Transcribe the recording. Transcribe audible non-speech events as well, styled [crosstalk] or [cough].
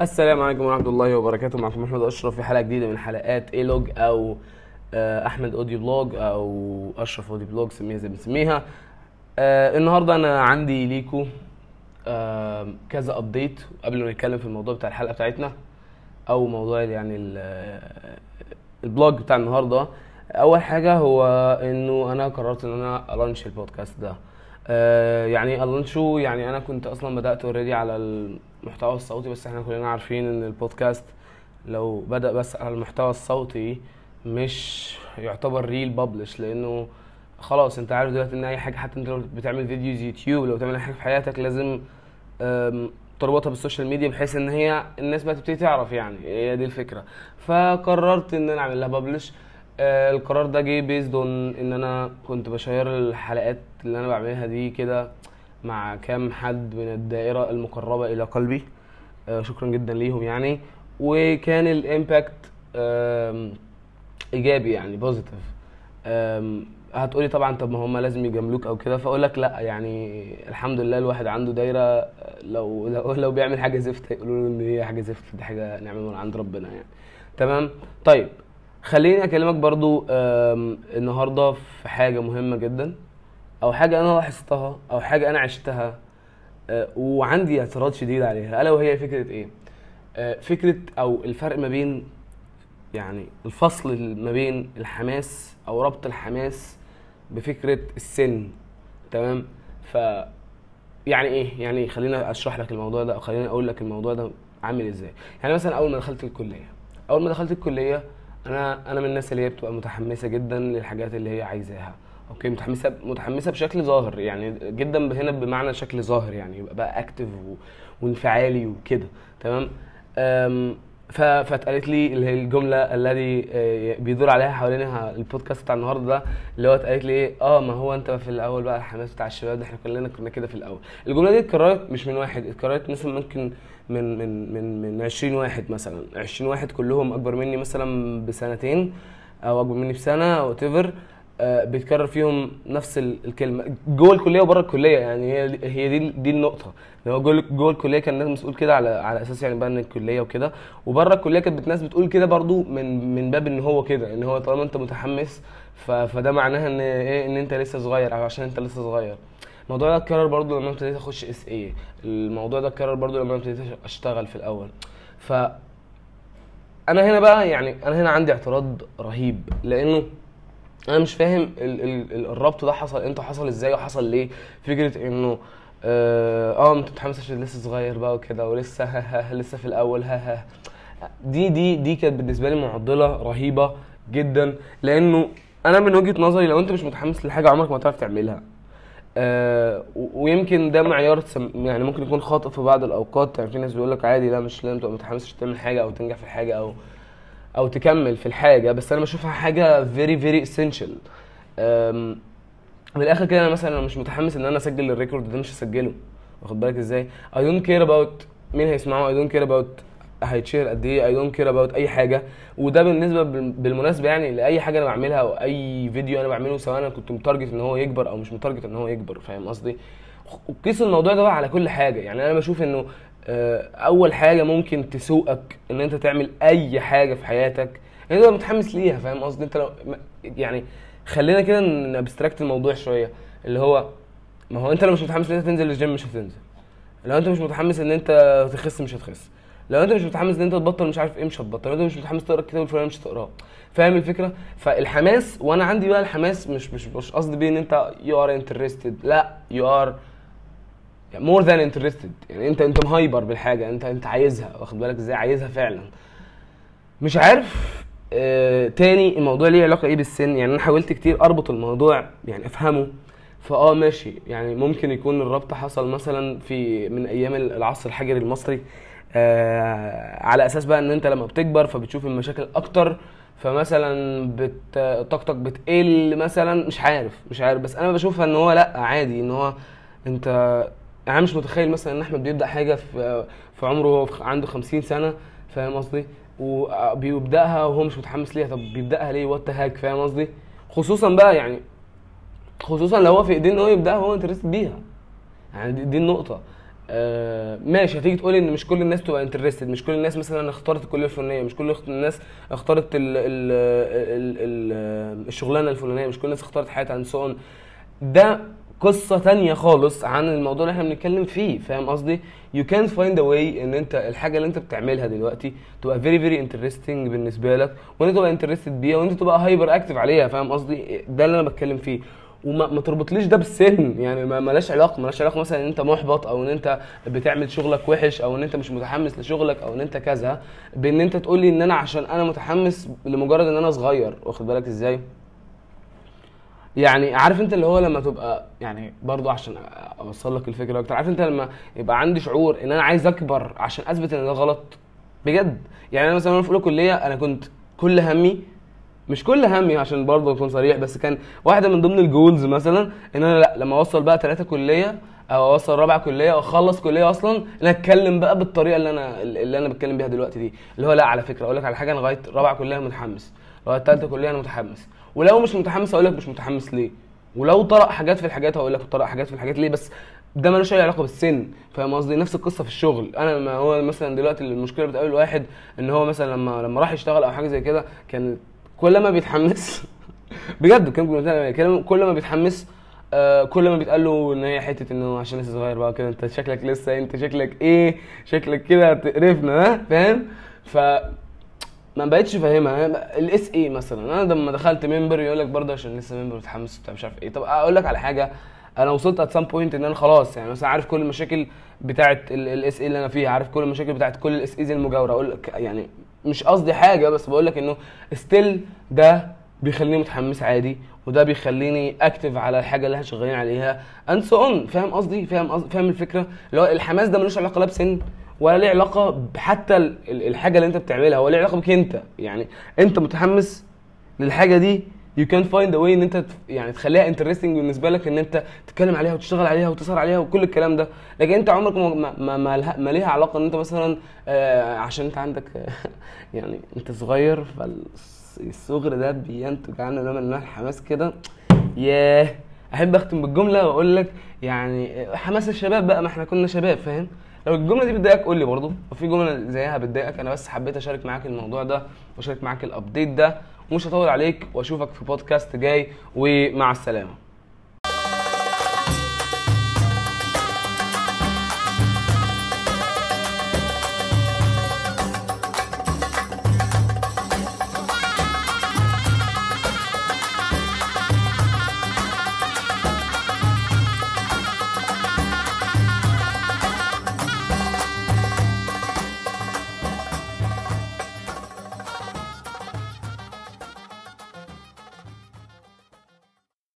السلام عليكم ورحمة الله وبركاته. معكم محمد أشرف في حلقة جديدة من حلقات ايلوج أو آه، أحمد audio vlog أو أشرف audio vlog سميها زي ما بنسميها. آه، النهاردة أنا عندي ليكو آه، كذا update قبل ما نتكلم في الموضوع بتاع الحلقة بتاعتنا أو موضوع يعني ال- ال vlog بتاع النهاردة. أول حاجة هو إنه أنا قررت إن أنا أ launch البودكاست ده. آه، يعني أ launch و يعني أنا كنت أصلا بدأت already على المحتوى الصوتي بس إحنا كلنا عارفين إن البودكاست لو بدأ بس على المحتوى الصوتي مش يعتبر real publish لأنه خلاص أنت عارف دلوقتي إن أي حاجة حتى أنت لو بتعمل videos يوتيوب لو بتعمل أي حاجة في حياتك لازم تربطها بالسوشيال ميديا بحيث إن هي الناس بقى تبتدي تعرف يعني. هي دي الفكرة. فقررت إن أنا أعمل لها publish القرار ده جه based on إن أنا كنت ب share الحلقات اللي أنا بعملها دي كده مع كام حد من الدائرة المقربة إلى قلبي. آه، شكرا جدا ليهم يعني. وكان ال impact إيجابي يعني positive هتقولي طبعا طب ما هم لازم يجاملوك أو كده. فأقول لك لأ يعني الحمد لله الواحد عنده دايرة آه، لو لو لو بيعمل حاجة زفت هيقولوا له إن هي حاجة زفت دي حاجة نعمة من عند ربنا يعني. تمام؟ طيب. خليني أكلمك برضو النهارده في حاجة مهمة جدا أو حاجة أنا لاحظتها أو حاجة أنا عشتها آه، وعندي اعتراض شديد عليها ألا وهي فكرة إيه؟ آه، فكرة أو الفرق ما بين يعني الفصل ما بين الحماس أو ربط الحماس بفكرة السن تمام؟ ف يعني إيه؟ يعني خلينا أشرح لك الموضوع ده أو خليني أقول لك الموضوع ده عامل إزاي. يعني مثلا أول ما دخلت الكلية أول ما دخلت الكلية أنا أنا من الناس اللي هي بتبقى متحمسة جدا للحاجات اللي هي عايزاها. okay؟ متحمسة متحمسة بشكل ظاهر يعني جدا هنا بمعنى شكل ظاهر يعني يبقى بقى active و... وانفعالي وكده. تمام. فاتقالت لي اللي هي الجملة الذي آه، بيدور عليها حوالينها البودكاست بتاع النهارده ده اللي هو اتقالت لي إيه؟ آه ما هو أنت في الأول بقى الحماس بتاع الشباب ده إحنا كلنا كنا كده في الأول. الجملة دي اتكررت مش من واحد اتكررت مثلا ممكن من من من من 20 واحد مثلا. 20 واحد كلهم أكبر مني مثلا بسنتين أو أكبر مني بسنة أو whatever بيتكرر فيهم نفس ال- الكلمة. جوه الكلية وبره الكلية يعني هي هي دي دي النقطة. ان هو جوه الكلية كان الناس مسؤول كده على على أساس يعني بقى ان الكلية وكده. وبره الكلية كانت الناس بتقول كده برضو من من باب إن هو كده إن هو طالما أنت متحمس فده معناها إن إيه إن أنت لسه صغير أو عشان أنت لسه صغير. الموضوع ده اتكرر برضو لما ابتديت أخش SA الموضوع ده اتكرر برضو لما ابتديت أشتغل في الأول. ف أنا هنا بقى يعني أنا هنا عندي اعتراض رهيب لأنه أنا مش فاهم ال ال ال الربط ده حصل إمتى وحصل إزاي وحصل ليه. فكرة انه آه آه، انت متحمس عشان لسه صغير بقى وكده ولسه ها [laughs] ها لسه في الأول ها ها. دي دي دي كانت بالنسبة لي معضلة رهيبة جدا لأنه أنا من وجهة نظري لو أنت مش متحمس لحاجة عمرك ما هتعرف تعملها. آه ويمكن ده معيار يعني ممكن يكون خاطئ في بعض الأوقات يعني في ناس بيقول لك عادي لا مش لازم تبقى متحمس عشان تعمل حاجة أو تنجح في حاجة أو أو تكمل في الحاجة بس أنا بشوفها حاجة very very essential من الآخر كده أنا مثلا مش متحمس إن أنا أسجل ال record ده مش هسجله. واخد بالك إزاي؟ I don't care about مين هيسمعه I don't care about هيت share قد إيه I don't care about أي حاجة. وده بالنسبة بال- بالمناسبة يعني لأي حاجة أنا بعملها أو أي فيديو أنا بعمله سواء أنا كنت م target إن هو يكبر أو مش م target إن هو يكبر فاهم قصدي؟ وقيس الموضوع ده بقى على كل حاجة. يعني أنا بشوف إنه أول حاجة ممكن تسوقك إن أنت تعمل أي حاجة في حياتك إن أنت متحمس ليها فاهم قصدي؟ أنت لو يعني خلينا كده ن abstract الموضوع شوية اللي هو ما هو أنت لو مش متحمس إن أنت تنزل الجيم مش هتنزل. لو أنت مش متحمس إن أنت تخس مش هتخس. لو أنت مش متحمس إن أنت تبطل مش عارف إيه مش هتبطل. لو أنت مش متحمس تقرأ الكتاب الفلاني مش هتقرأه. فاهم الفكرة؟ فالحماس وأنا عندي بقى الحماس مش مش مش قصدي بيه إن أنت you are interested لا you are more than interested يعني انت انت م hyper بالحاجة انت انت عايزها واخد بالك إزاي؟ عايزها فعلا. مش عارف. آه تاني الموضوع ليه علاقة إيه بالسن؟ يعني أنا حاولت كتير أربط الموضوع يعني أفهمه. فآه ماشي. يعني ممكن يكون الربط حصل مثلا في من أيام العصر الحجري المصري. آه على أساس بقى إن أنت لما بتكبر فبتشوف المشاكل أكتر. فمثلا بت طاقتك بتقل مثلا. مش عارف مش عارف. بس أنا بشوفها إن هو لأ عادي. إن هو أنت أنا مش متخيل مثلا إن أحمد بيبدأ حاجة في في عمره هو في- عنده 50 سنة فاهم قصدي؟ وبيبداها وهو مش متحمس ليها طب بيبدأها ليه؟ what heck فاهم قصدي؟ خصوصا بقى يعني خصوصا لو هو في ايديه إن هو يبدأها وهو interested بيها. يعني دي, دي النقطة. آه ماشي هتيجي تقولي إن مش كل الناس تبقى interested مش كل الناس مثلا اختارت الكلية الفلانية مش كل الناس اختارت ال ال ال ال الشغلانة الفلانية مش كل الناس اختارت حياتها and ده قصة تانية خالص عن الموضوع اللي إحنا بنتكلم فيه فاهم قصدي؟ You can find a way إن أنت الحاجة اللي أنت بتعملها دلوقتي تبقى very very interesting بالنسبة لك وإن أنت تبقى interested بيها وإن أنت تبقى hyper active عليها فاهم قصدي؟ ده اللي أنا بتكلم فيه وما ما تربطليش ده بالسن يعني ما ملاش علاقة ملاش علاقة مثلا إن أنت محبط أو إن أنت بتعمل شغلك وحش أو إن أنت مش متحمس لشغلك أو إن أنت كذا بإن أنت تقول لي إن أنا عشان أنا متحمس لمجرد إن أنا صغير واخد بالك إزاي يعني عارف انت اللي هو لما تبقى يعني برضو عشان أوصل لك الفكرة أكتر عارف انت لما يبقى عندي شعور إن أنا عايز أكبر عشان أثبت إن ده غلط؟ بجد. يعني أنا مثلا في أولى كلية أنا كنت كل همي مش كل همي عشان برضه أكون صريح بس كان واحدة من ضمن الجولز مثلا إن أنا لأ لما أوصل بقى ثلاثة كلية أو أوصل رابعة كلية واخلص كلية أصلا إن أنا أتكلم بقى بالطريقة اللي أنا اللي أنا بتكلم بيها دلوقتي دي. اللي هو لأ على فكرة أقول لك على حاجة أنا لغاية رابعة كلية متحمس. لغايه ثالثه كليه أنا متحمس. ولو مش متحمس أقول لك مش متحمس ليه. ولو طرق حاجات في الحاجات هقول لك طرق حاجات في الحاجات ليه بس ده ملوش أي علاقة بالسن. فاهم قصدي؟ نفس القصة في الشغل. أنا لما هو مثلا دلوقتي المشكلة بتقابل واحد إن هو مثلا لما لما راح يشتغل أو حاجة زي كده كان كل ما بيتحمس [laughs] بجد كان كل ما بيتحمس آه كل ما بيتقال له إن هي حتة انه عشان لسه صغير بقى كده أنت شكلك لسه أنت شكلك إيه شكلك كده هتقرفنا ها؟ فاهم؟ ف ما بقتش فاهمها. ال SA مثلا. أنا لما دخلت member يقول لك برضه عشان لسه member متحمس وبتاع مش عارف إيه. طب أقول لك على حاجة. أنا وصلت at some point إن أنا خلاص يعني مثلا عارف كل المشاكل بتاعه ال SA اللي أنا فيها عارف كل المشاكل بتاعه كل ال SAs المجاورة. أقول لك يعني مش قصدي حاجة بس بقول لك إنه still ده بيخليني متحمس عادي وده بيخليني active على الحاجة اللي إحنا شغالين عليها and so on فاهم قصدي؟ فاهم قصدي فاهم الفكرة؟ اللي هو الحماس ده ملوش علاقة لا بسن ولا ليه علاقة حتى الحاجة اللي انت بتعملها ولا ليه علاقة بك انت؟ يعني انت متحمس للحاجة دي؟ you can find way ان انت يعني تخليها interesting بالنسبة لك ان انت تتكلم عليها وتشتغل عليها وتسهر عليها وكل الكلام ده. لكن انت عمرك ما ما, ما, ما ليها علاقة ان انت مثلا آه عشان انت عندك [laughs] يعني انت صغير فالصغر ده بينتج عنه نوع من الحماس كده. ياه! أحب أختم بالجملة وأقول لك يعني حماس الشباب بقى ما إحنا كنا شباب فاهم؟ لو الجملة دي بتضايقك قول لي برضه. وفي جملة زيها بتضايقك أنا بس حبيت أشارك معاك الموضوع ده وأشارك معاك الابديت ده ومش هطول عليك وأشوفك في بودكاست جاي ومع السلامة.